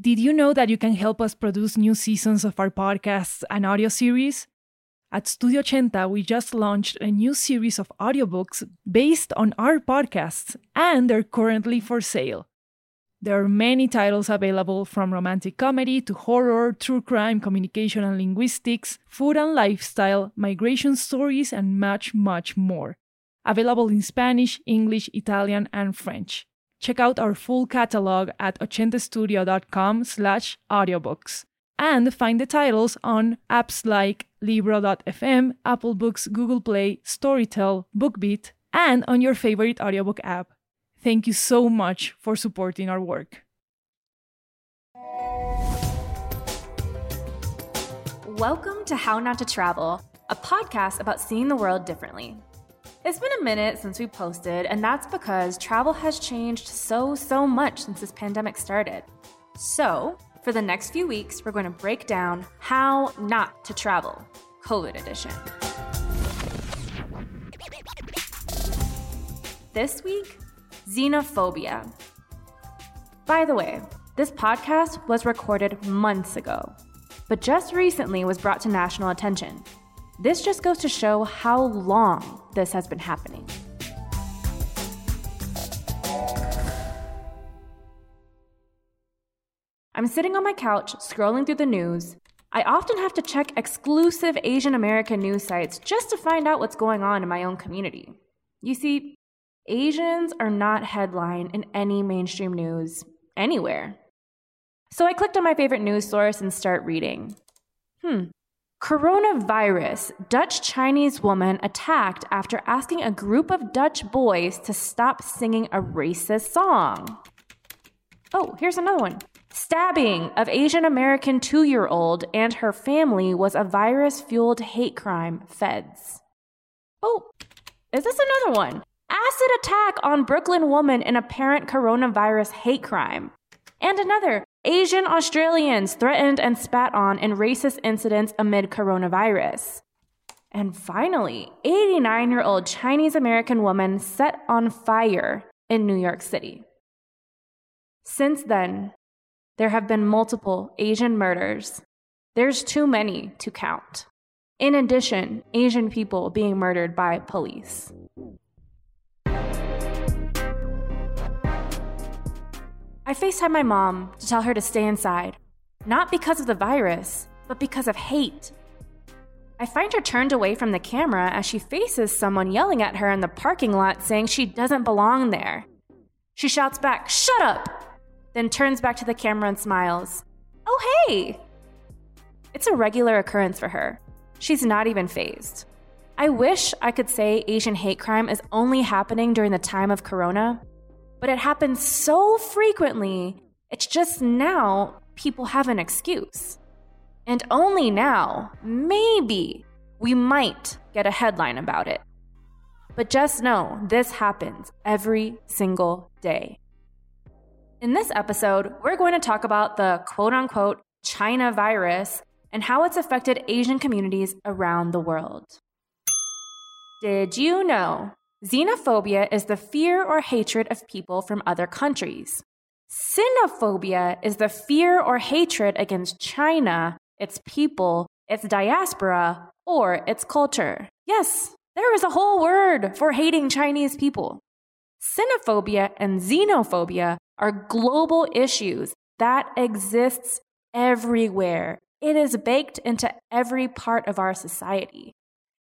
Did you know that you can help us produce new seasons of our podcasts and audio series? At Studio Ochenta, we just launched a new series of audiobooks based on our podcasts, and they're currently for sale. There are many titles available from romantic comedy to horror, true crime, communication and linguistics, food and lifestyle, migration stories, and much, much more. Available in Spanish, English, Italian, and French. Check out our full catalog at ochentastudio.com slash audiobooks and find the titles on apps like Libro.fm, Apple Books, Google Play, Storytel, BookBeat, and on your favorite audiobook app. Thank you so much for supporting our work. Welcome to How Not to Travel, a podcast about seeing the world differently. It's been a minute since we posted, and that's because travel has changed so, so much since this pandemic started. So, for the next few weeks, we're going to break down how not to travel, COVID edition. This week, xenophobia. By the way, this podcast was recorded months ago, but just recently was brought to national attention. This just goes to show how long this has been happening. I'm sitting on my couch scrolling through the news. I often have to check exclusive Asian American news sites just to find out what's going on in my own community. You see, Asians are not headline in any mainstream news anywhere. So I clicked on my favorite news source and start reading. Hmm. Coronavirus Dutch Chinese woman attacked after asking a group of Dutch boys to stop singing a racist song. Oh, here's another one. Stabbing of Asian American two year old and her family was a virus fueled hate crime, feds. Oh, is this another one? Acid attack on Brooklyn woman in apparent coronavirus hate crime. And another Asian Australians threatened and spat on in racist incidents amid coronavirus. And finally, 89 year old Chinese American woman set on fire in New York City. Since then, there have been multiple Asian murders. There's too many to count. In addition, Asian people being murdered by police. I FaceTime my mom to tell her to stay inside, not because of the virus, but because of hate. I find her turned away from the camera as she faces someone yelling at her in the parking lot saying she doesn't belong there. She shouts back, Shut up! Then turns back to the camera and smiles. Oh, hey! It's a regular occurrence for her. She's not even phased. I wish I could say Asian hate crime is only happening during the time of Corona, but it happens so frequently, it's just now people have an excuse. And only now, maybe, we might get a headline about it. But just know this happens every single day. In this episode, we're going to talk about the quote unquote China virus and how it's affected Asian communities around the world. Did you know Xenophobia is the fear or hatred of people from other countries. Sinophobia is the fear or hatred against China, its people, its diaspora, or its culture. Yes, there is a whole word for hating Chinese people. Sinophobia and xenophobia are global issues that exists everywhere. It is baked into every part of our society.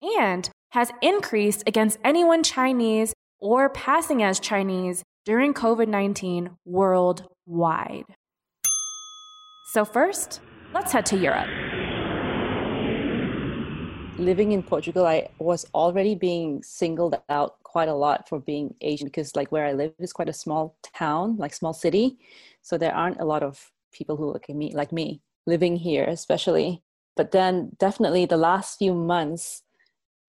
And has increased against anyone Chinese or passing as Chinese during COVID 19 worldwide. So, first, let's head to Europe. Living in Portugal, I was already being singled out quite a lot for being Asian because, like, where I live is quite a small town, like, small city. So, there aren't a lot of people who look at me like me living here, especially. But then, definitely, the last few months,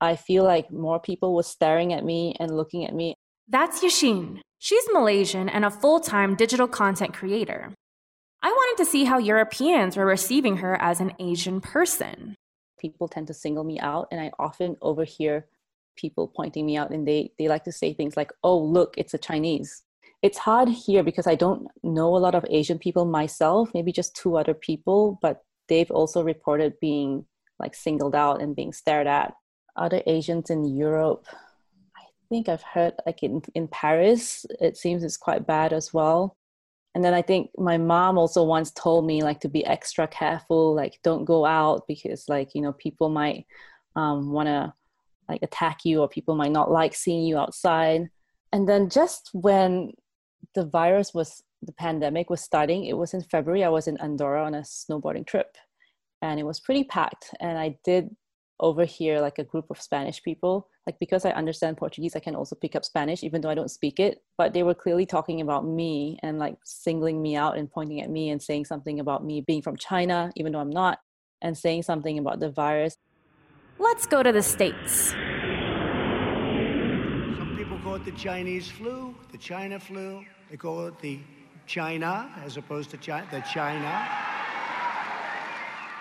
I feel like more people were staring at me and looking at me. That's Yashin. She's Malaysian and a full time digital content creator. I wanted to see how Europeans were receiving her as an Asian person. People tend to single me out, and I often overhear people pointing me out, and they, they like to say things like, oh, look, it's a Chinese. it's hard here because I don't know a lot of Asian people myself, maybe just two other people, but they've also reported being like singled out and being stared at. Other Asians in Europe, I think I've heard like in, in Paris, it seems it's quite bad as well. And then I think my mom also once told me like to be extra careful, like don't go out because like, you know, people might um, want to like attack you or people might not like seeing you outside. And then just when the virus was the pandemic was starting it was in february i was in andorra on a snowboarding trip and it was pretty packed and i did overhear like a group of spanish people like because i understand portuguese i can also pick up spanish even though i don't speak it but they were clearly talking about me and like singling me out and pointing at me and saying something about me being from china even though i'm not and saying something about the virus let's go to the states Some people call it the Chinese flu, the China flu. They call it the China as opposed to China, the China.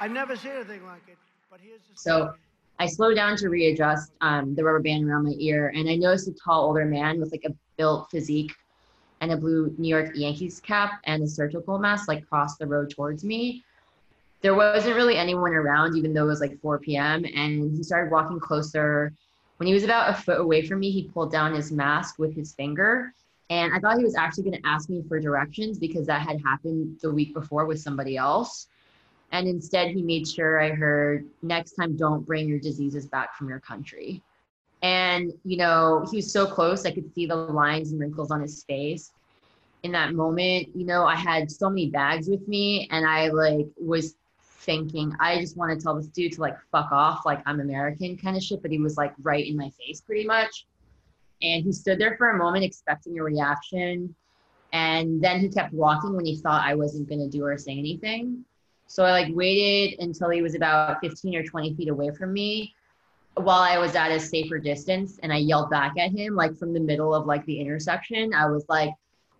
I've never seen anything like it. But here's the so I slowed down to readjust um, the rubber band around my ear, and I noticed a tall older man with like a built physique and a blue New York Yankees cap and a surgical mask like cross the road towards me. There wasn't really anyone around, even though it was like 4 p.m. And he started walking closer when he was about a foot away from me, he pulled down his mask with his finger. And I thought he was actually going to ask me for directions because that had happened the week before with somebody else. And instead, he made sure I heard, next time, don't bring your diseases back from your country. And, you know, he was so close, I could see the lines and wrinkles on his face. In that moment, you know, I had so many bags with me and I like was thinking, I just want to tell this dude to like fuck off, like I'm American kind of shit. But he was like right in my face pretty much. And he stood there for a moment expecting a reaction. And then he kept walking when he thought I wasn't going to do or say anything. So I like waited until he was about 15 or 20 feet away from me while I was at a safer distance. And I yelled back at him, like from the middle of like the intersection. I was like,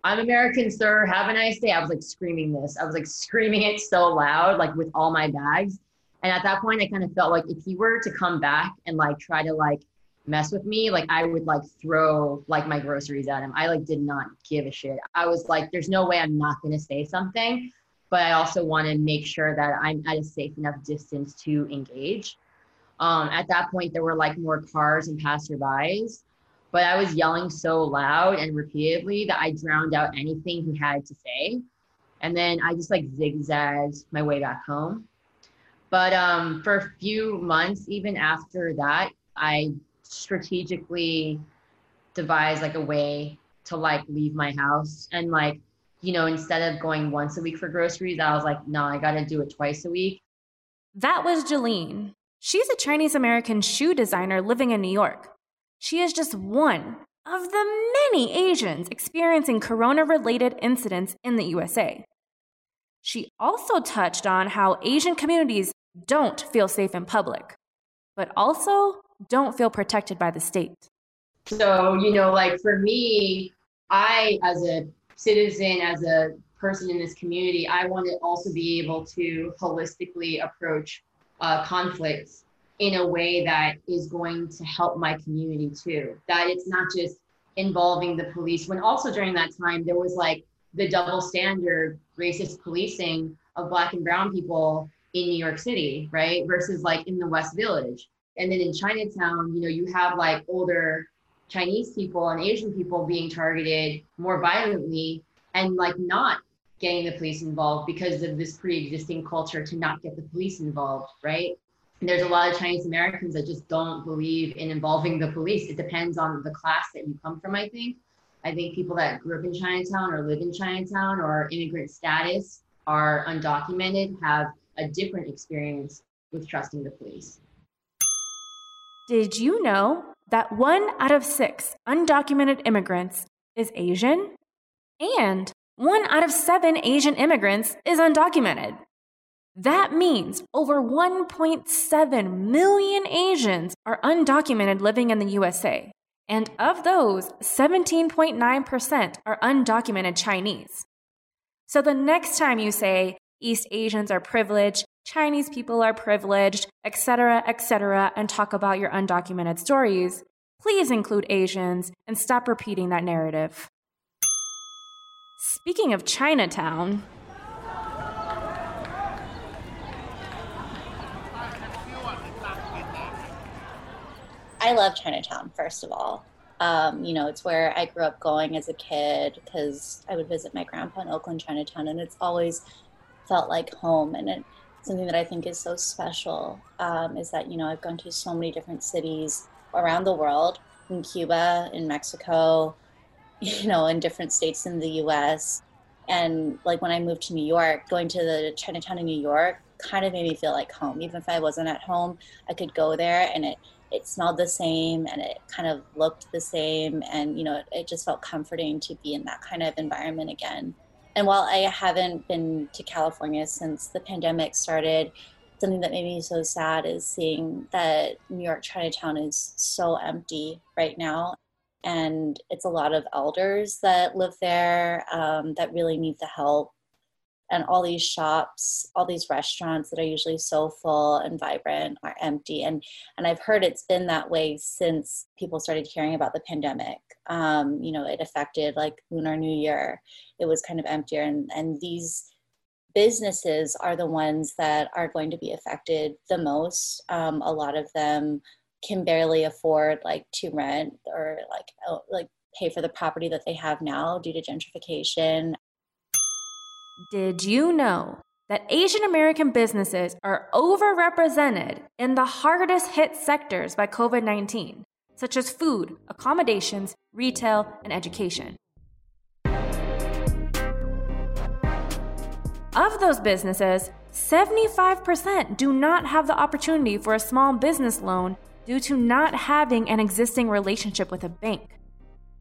I'm American, sir. Have a nice day. I was like screaming this. I was like screaming it so loud, like with all my bags. And at that point, I kind of felt like if he were to come back and like try to like mess with me, like I would like throw like my groceries at him. I like did not give a shit. I was like, there's no way I'm not going to say something. But I also want to make sure that I'm at a safe enough distance to engage. Um, at that point, there were like more cars and passerbys but I was yelling so loud and repeatedly that I drowned out anything he had to say. And then I just like zigzagged my way back home. But um, for a few months, even after that, I strategically devised like a way to like leave my house and like you know instead of going once a week for groceries i was like no i gotta do it twice a week that was Jeline. She's a Chinese American shoe designer living in New York. She is just one of the many Asians experiencing corona related incidents in the USA. She also touched on how Asian communities don't feel safe in public, but also don't feel protected by the state. So, you know, like for me, I, as a citizen, as a person in this community, I want to also be able to holistically approach uh, conflicts in a way that is going to help my community too. That it's not just involving the police. When also during that time, there was like the double standard racist policing of Black and Brown people in New York City, right? Versus like in the West Village. And then in Chinatown, you know, you have like older Chinese people and Asian people being targeted more violently and like not getting the police involved because of this pre existing culture to not get the police involved, right? there's a lot of Chinese Americans that just don't believe in involving the police. It depends on the class that you come from, I think. I think people that grew up in Chinatown or live in Chinatown or immigrant status are undocumented have a different experience with trusting the police. Did you know that one out of six undocumented immigrants is Asian? And one out of seven Asian immigrants is undocumented. That means over 1.7 million Asians are undocumented living in the USA. And of those, 17.9% are undocumented Chinese. So the next time you say East Asians are privileged, Chinese people are privileged, etc., etc., and talk about your undocumented stories, please include Asians and stop repeating that narrative. Speaking of Chinatown, I love Chinatown, first of all. Um, you know, it's where I grew up going as a kid because I would visit my grandpa in Oakland, Chinatown, and it's always felt like home. And it, something that I think is so special um, is that, you know, I've gone to so many different cities around the world in Cuba, in Mexico, you know, in different states in the US. And like when I moved to New York, going to the Chinatown in New York kind of made me feel like home. Even if I wasn't at home, I could go there and it it smelled the same and it kind of looked the same and you know it, it, just felt comforting to be in that kind of environment again and while i haven't been to california since the pandemic started something that made me so sad is seeing that new york chinatown is so empty right now. And it's a lot of elders that live there um, that really need the help and all these shops all these restaurants that are usually so full and vibrant are empty. And and i've heard it's been that way since people started hearing about the pandemic. Um, you know it affected like lunar new year. It was kind of emptier. And and these businesses are the ones that are going to be affected the most. Um, a lot of them can barely afford like to rent or like oh, like pay for the property that they have now due to gentrification did you know that Asian American businesses are overrepresented in the hardest hit sectors by COVID 19, such as food, accommodations, retail, and education? Of those businesses, 75% do not have the opportunity for a small business loan due to not having an existing relationship with a bank.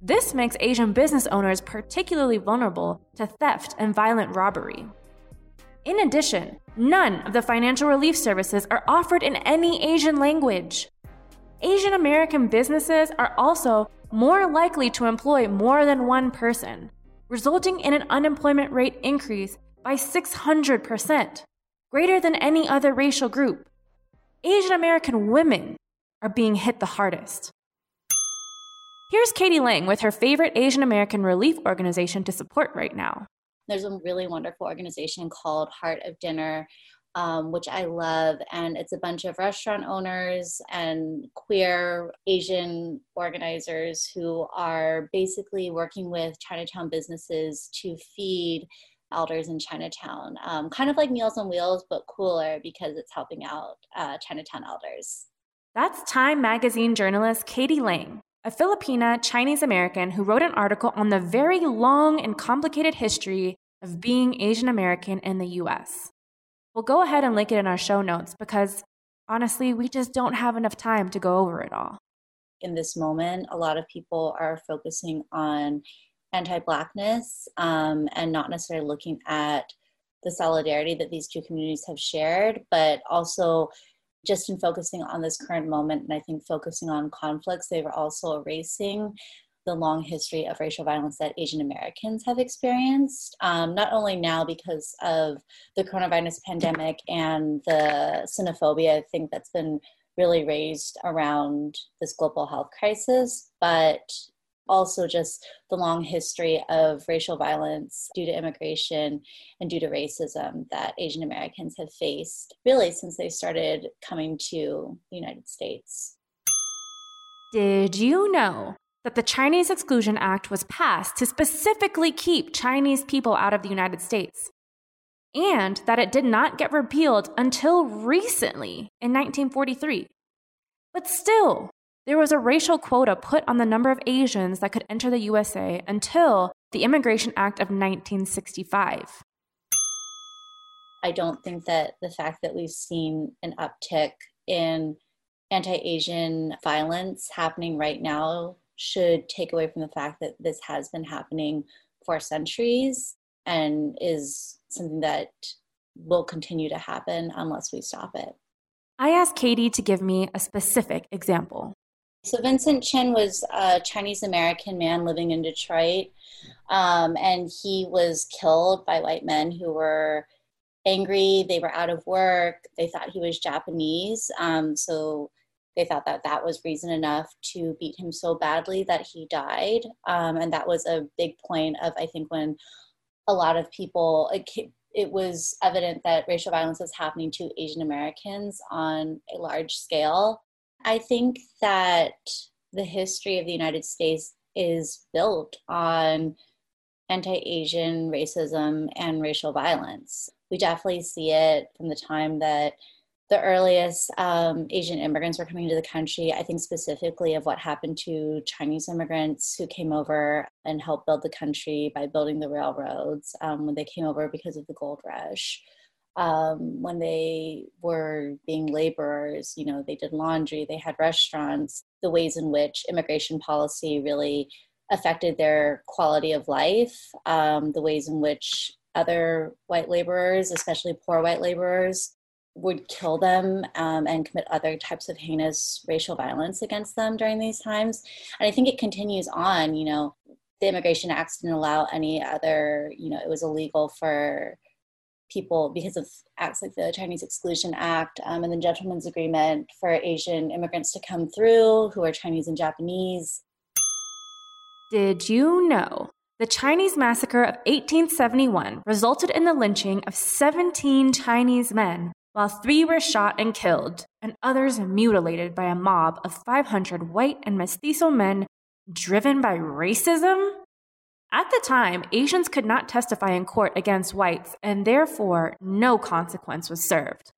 This makes Asian business owners particularly vulnerable to theft and violent robbery. In addition, none of the financial relief services are offered in any Asian language. Asian American businesses are also more likely to employ more than one person, resulting in an unemployment rate increase by 600%, greater than any other racial group. Asian American women are being hit the hardest. Here's Cady Lang with her favorite Asian American relief organization to support right now. There's a really wonderful organization called Heart of Dinner, um, which I love. And it's a bunch of restaurant owners and queer Asian organizers who are basically working with Chinatown businesses to feed elders in Chinatown. Um, kind of like Meals on Wheels, but cooler because it's helping out uh, Chinatown elders. That's Time Magazine journalist Cady Lang a Filipina Chinese American who wrote an article on the very long and complicated history of being Asian American in the US. We'll go ahead and link it in our show notes because honestly, we just don't have enough time to go over it all. In this moment, a lot of people are focusing on anti Blackness um, and not necessarily looking at the solidarity that these two communities have shared, but also just in focusing on this current moment and I think focusing on conflicts, they were also erasing the long history of racial violence that Asian Americans have experienced, um, not only now because of the coronavirus pandemic and the xenophobia, I think that's been really raised around this global health crisis, but also just the long history of racial violence due to immigration and due to racism that Asian Americans have faced really since they started coming to the United States. Did you know that the Chinese Exclusion Act was passed to specifically keep Chinese people out of the United States? And that it did not get repealed until recently in 1943. But still, there was a racial quota put on the number of Asians that could enter the USA until the Immigration Act of 1965. I don't think that the fact that we've seen an uptick in anti Asian violence happening right now should take away from the fact that this has been happening for centuries and is something that will continue to happen unless we stop it. I asked Cady to give me a specific example. So Vincent Chin was a Chinese American man living in Detroit, um, and he was killed by white men who were angry. They were out of work. They thought he was Japanese, um, so they thought that that was reason enough to beat him so badly that he died. Um, and that was a big point of I think when a lot of people, it, it was evident that racial violence was happening to Asian Americans on a large scale. I think that the history of the United States is built on anti Asian racism and racial violence. We definitely see it from the time that the earliest um, Asian immigrants were coming to the country. I think specifically of what happened to Chinese immigrants who came over and helped build the country by building the railroads um, when they came over because of the gold rush. Um, when they were being laborers, you know, they did laundry, they had restaurants, the ways in which immigration policy really affected their quality of life, um, the ways in which other white laborers, especially poor white laborers, would kill them um, and commit other types of heinous racial violence against them during these times. And I think it continues on, you know, the Immigration Acts didn't allow any other, you know, it was illegal for people because of acts like the Chinese Exclusion Act um, and the Gentleman's Agreement for Asian immigrants to come through who are Chinese and Japanese. Did you know the Chinese massacre of 1871 resulted in the lynching of 17 Chinese men while three were shot and killed, and others mutilated by a mob of 500 white and mestizo men driven by racism? At the time, Asians could not testify in court against whites, and therefore no consequence was served.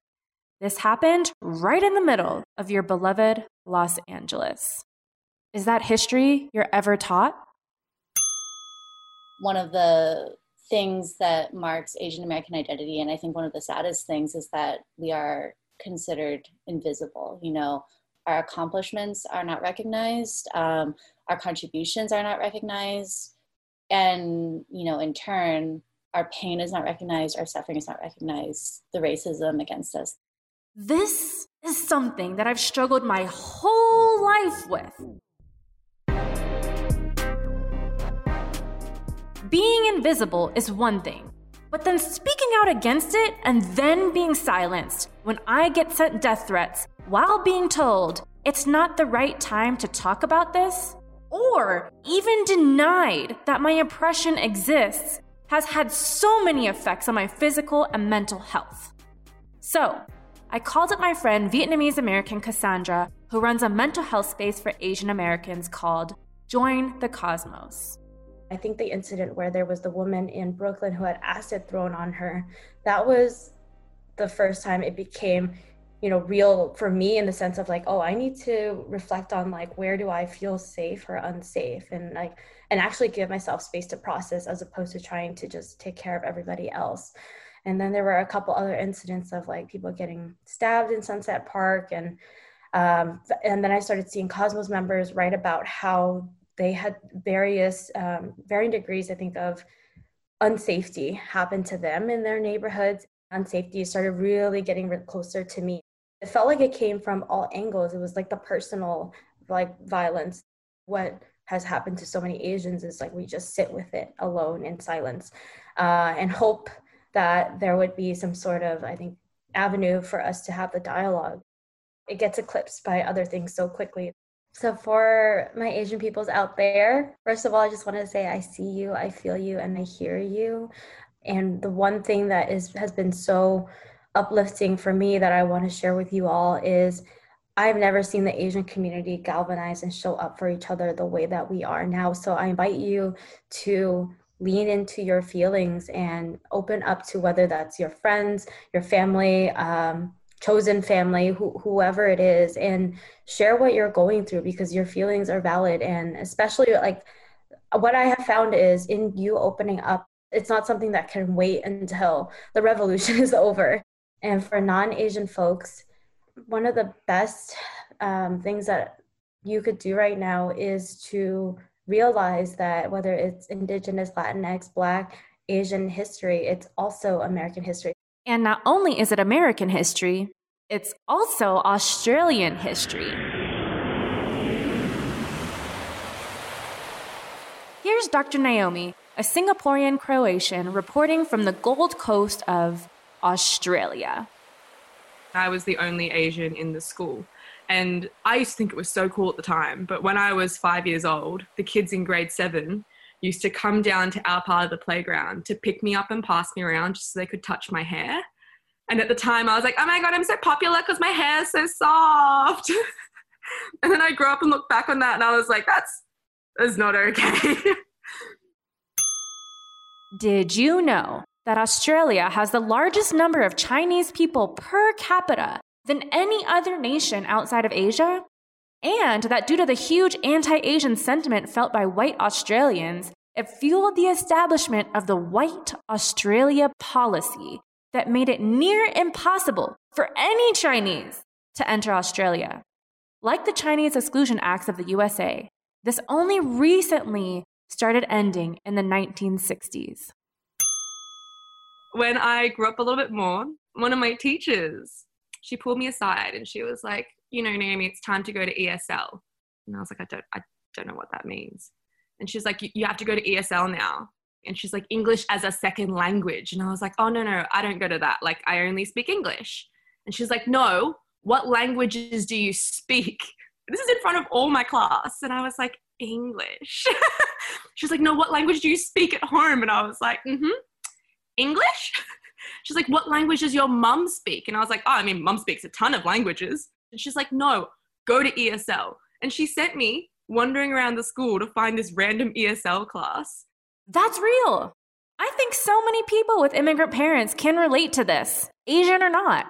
This happened right in the middle of your beloved Los Angeles. Is that history you're ever taught? One of the things that marks Asian American identity, and I think one of the saddest things is that we are considered invisible. You know, our accomplishments are not recognized, um, our contributions are not recognized, and you know, in turn, our pain is not recognized, our suffering is not recognized, the racism against us. This is something that I've struggled my whole life with. Being invisible is one thing, but then speaking out against it and then being silenced when I get sent death threats while being told it's not the right time to talk about this, or even denied that my oppression exists, has had so many effects on my physical and mental health. So, I called up my friend Vietnamese American Cassandra, who runs a mental health space for Asian Americans called Join the Cosmos. I think the incident where there was the woman in Brooklyn who had acid thrown on her, that was the first time it became, you know, real for me in the sense of like, oh, I need to reflect on like where do I feel safe or unsafe? And like and actually give myself space to process as opposed to trying to just take care of everybody else. And then there were a couple other incidents of like people getting stabbed in Sunset Park and um, and then I started seeing Cosmos members write about how they had various um, varying degrees i think of unsafety happen to them in their neighborhoods. Unsafety started really getting closer to me it felt like it came from all angles. It was like the personal like violence. What has happened to so many asians is like we just sit with it alone in silence uh, and hope that there would be some sort of i think avenue for us to have the dialogue. It gets eclipsed by other things so quickly. So, for my Asian peoples out there, first of all, I just want to say I see you, I feel you, and I hear you. And the one thing that is has been so uplifting for me that I want to share with you all is I've never seen the Asian community galvanize and show up for each other the way that we are now. So, I invite you to lean into your feelings and open up to whether that's your friends, your family, um, chosen family, wh- whoever it is, and share what you're going through because your feelings are valid. And especially like what I have found is in you opening up, it's not something that can wait until the revolution is over. And for non Asian folks, one of the best um, things that you could do right now is to realize that whether it's Indigenous, Latinx, Black, Asian history, it's also American history. And not only is it American history, it's also Australian history. Here's Dr. Naomi, a Singaporean Croatian reporting from the Gold Coast of Australia. I was the only Asian in the school. And I used to think it was so cool at the time. But when I was five years old, the kids in grade seven used to come down to our part of the playground to pick me up and pass me around just so they could touch my hair. And at the time, I was like, oh my God, I'm so popular because my hair is so soft. and then I grew up and looked back on that and I was like, that's, that's not okay. Did you know that Australia has the largest number of Chinese people per capita than any other nation outside of Asia? And that due to the huge anti Asian sentiment felt by white Australians, it fueled the establishment of the White Australia policy that made it near impossible for any Chinese to enter Australia. Like the Chinese Exclusion Acts of the USA, this only recently started ending in the 1960s. When I grew up a little bit more, one of my teachers, she pulled me aside and she was like, you know, Naomi, it's time to go to ESL. And I was like, I don't, I don't know what that means. And she's like, you have to go to ESL now. And she's like, English as a second language. And I was like, oh, no, no, I don't go to that. Like, I only speak English. And she's like, no, what languages do you speak? This is in front of all my class. And I was like, English. she's like, no, what language do you speak at home? And I was like, mm hmm, English? She's like, what language does your mum speak? And I was like, oh, I mean, mum speaks a ton of languages. And she's like, no, go to ESL. And she sent me wandering around the school to find this random ESL class. That's real. I think so many people with immigrant parents can relate to this, Asian or not.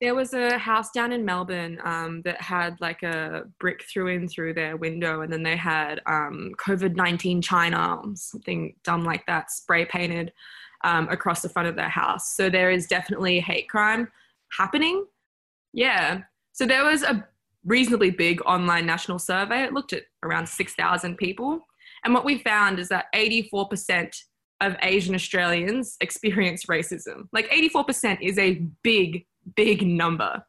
There was a house down in Melbourne um, that had like a brick through in through their window, and then they had um, COVID 19 China, something dumb like that, spray painted um, across the front of their house. So there is definitely hate crime happening. Yeah. So there was a reasonably big online national survey. It looked at around 6,000 people. And what we found is that 84% of Asian Australians experience racism. Like 84% is a big, big number.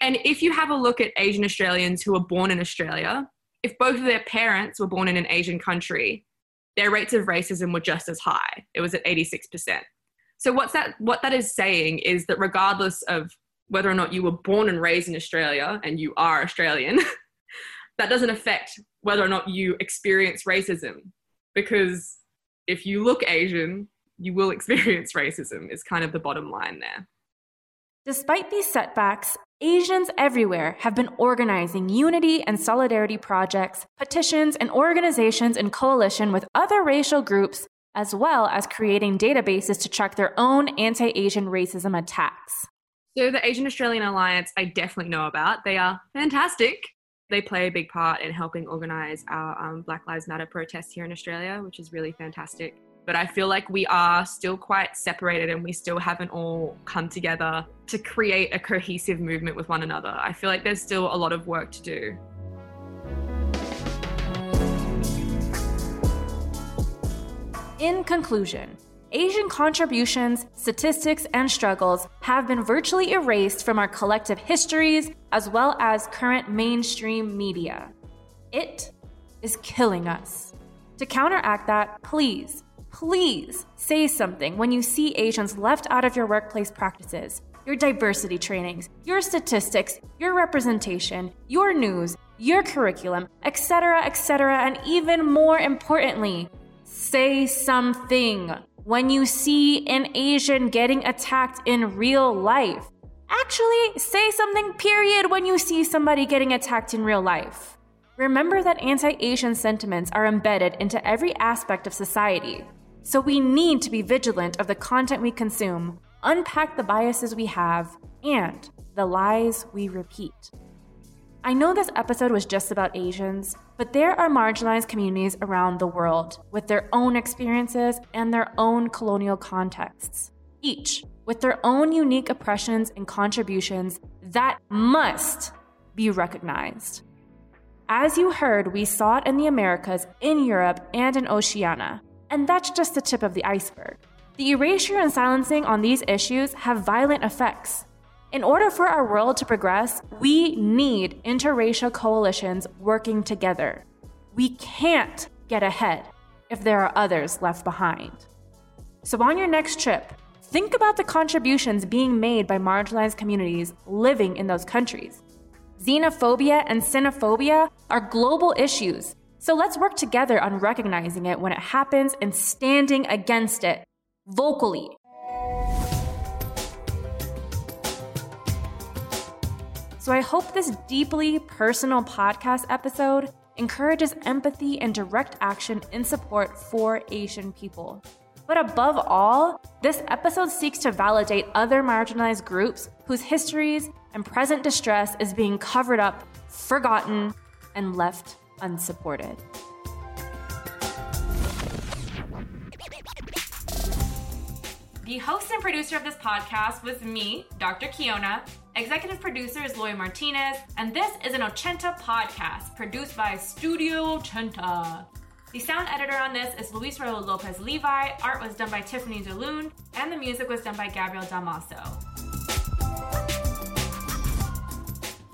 And if you have a look at Asian Australians who were born in Australia, if both of their parents were born in an Asian country, their rates of racism were just as high. It was at 86%. So what's that what that is saying is that regardless of whether or not you were born and raised in Australia and you are Australian, that doesn't affect whether or not you experience racism. Because if you look Asian, you will experience racism, is kind of the bottom line there. Despite these setbacks, Asians everywhere have been organizing unity and solidarity projects, petitions, and organizations in coalition with other racial groups, as well as creating databases to track their own anti Asian racism attacks. So, the Asian Australian Alliance, I definitely know about. They are fantastic. They play a big part in helping organize our um, Black Lives Matter protests here in Australia, which is really fantastic. But I feel like we are still quite separated and we still haven't all come together to create a cohesive movement with one another. I feel like there's still a lot of work to do. In conclusion, Asian contributions, statistics, and struggles have been virtually erased from our collective histories as well as current mainstream media. It is killing us. To counteract that, please, please say something when you see Asians left out of your workplace practices, your diversity trainings, your statistics, your representation, your news, your curriculum, etc., etc., and even more importantly, say something when you see an Asian getting attacked in real life. Actually, say something, period, when you see somebody getting attacked in real life. Remember that anti Asian sentiments are embedded into every aspect of society. So we need to be vigilant of the content we consume, unpack the biases we have, and the lies we repeat. I know this episode was just about Asians, but there are marginalized communities around the world with their own experiences and their own colonial contexts, each with their own unique oppressions and contributions that must be recognized. As you heard, we saw it in the Americas, in Europe, and in Oceania. And that's just the tip of the iceberg. The erasure and silencing on these issues have violent effects, in order for our world to progress, we need interracial coalitions working together. We can't get ahead if there are others left behind. So, on your next trip, think about the contributions being made by marginalized communities living in those countries. Sinophobia and xenophobia are global issues. So let's work together on recognizing it when it happens and standing against it vocally. So I hope this deeply personal podcast episode encourages empathy and direct action in support for Asian people. But above all, this episode seeks to validate other marginalized groups whose histories and present distress is being covered up, forgotten, and left unsupported. The host and producer of this podcast was me, Dr. Kiona. Executive producer is Lori Martinez, and this is an Ochenta podcast produced by Studio Ochenta. The sound editor on this is Luis Raul Lopez Levi, art was done by Tiffany DeLune, and the music was done by Gabriel Damaso.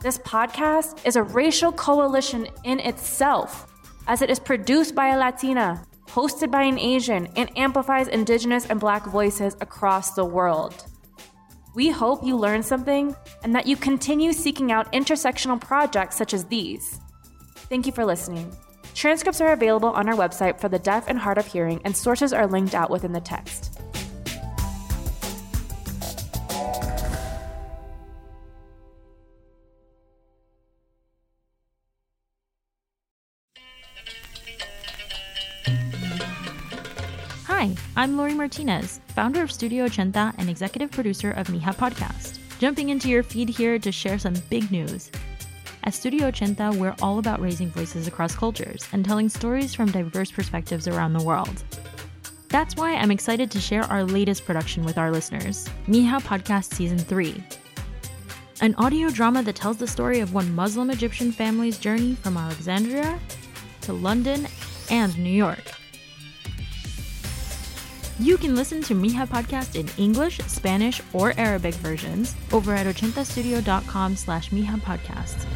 This podcast is a racial coalition in itself, as it is produced by a Latina, hosted by an Asian, and amplifies Indigenous and Black voices across the world. We hope you learn something and that you continue seeking out intersectional projects such as these. Thank you for listening. Transcripts are available on our website for the deaf and hard of hearing, and sources are linked out within the text. Hi, I'm Lori Martinez, founder of Studio Ochenta and executive producer of Mija Podcast. Jumping into your feed here to share some big news. At Studio Ochenta, we're all about raising voices across cultures and telling stories from diverse perspectives around the world. That's why I'm excited to share our latest production with our listeners, Mija Podcast Season 3. An audio drama that tells the story of one Muslim Egyptian family's journey from Alexandria to London and New York. You can listen to Mija Podcast in English, Spanish, or Arabic versions over at ochentastudio.com slash Mija Podcast.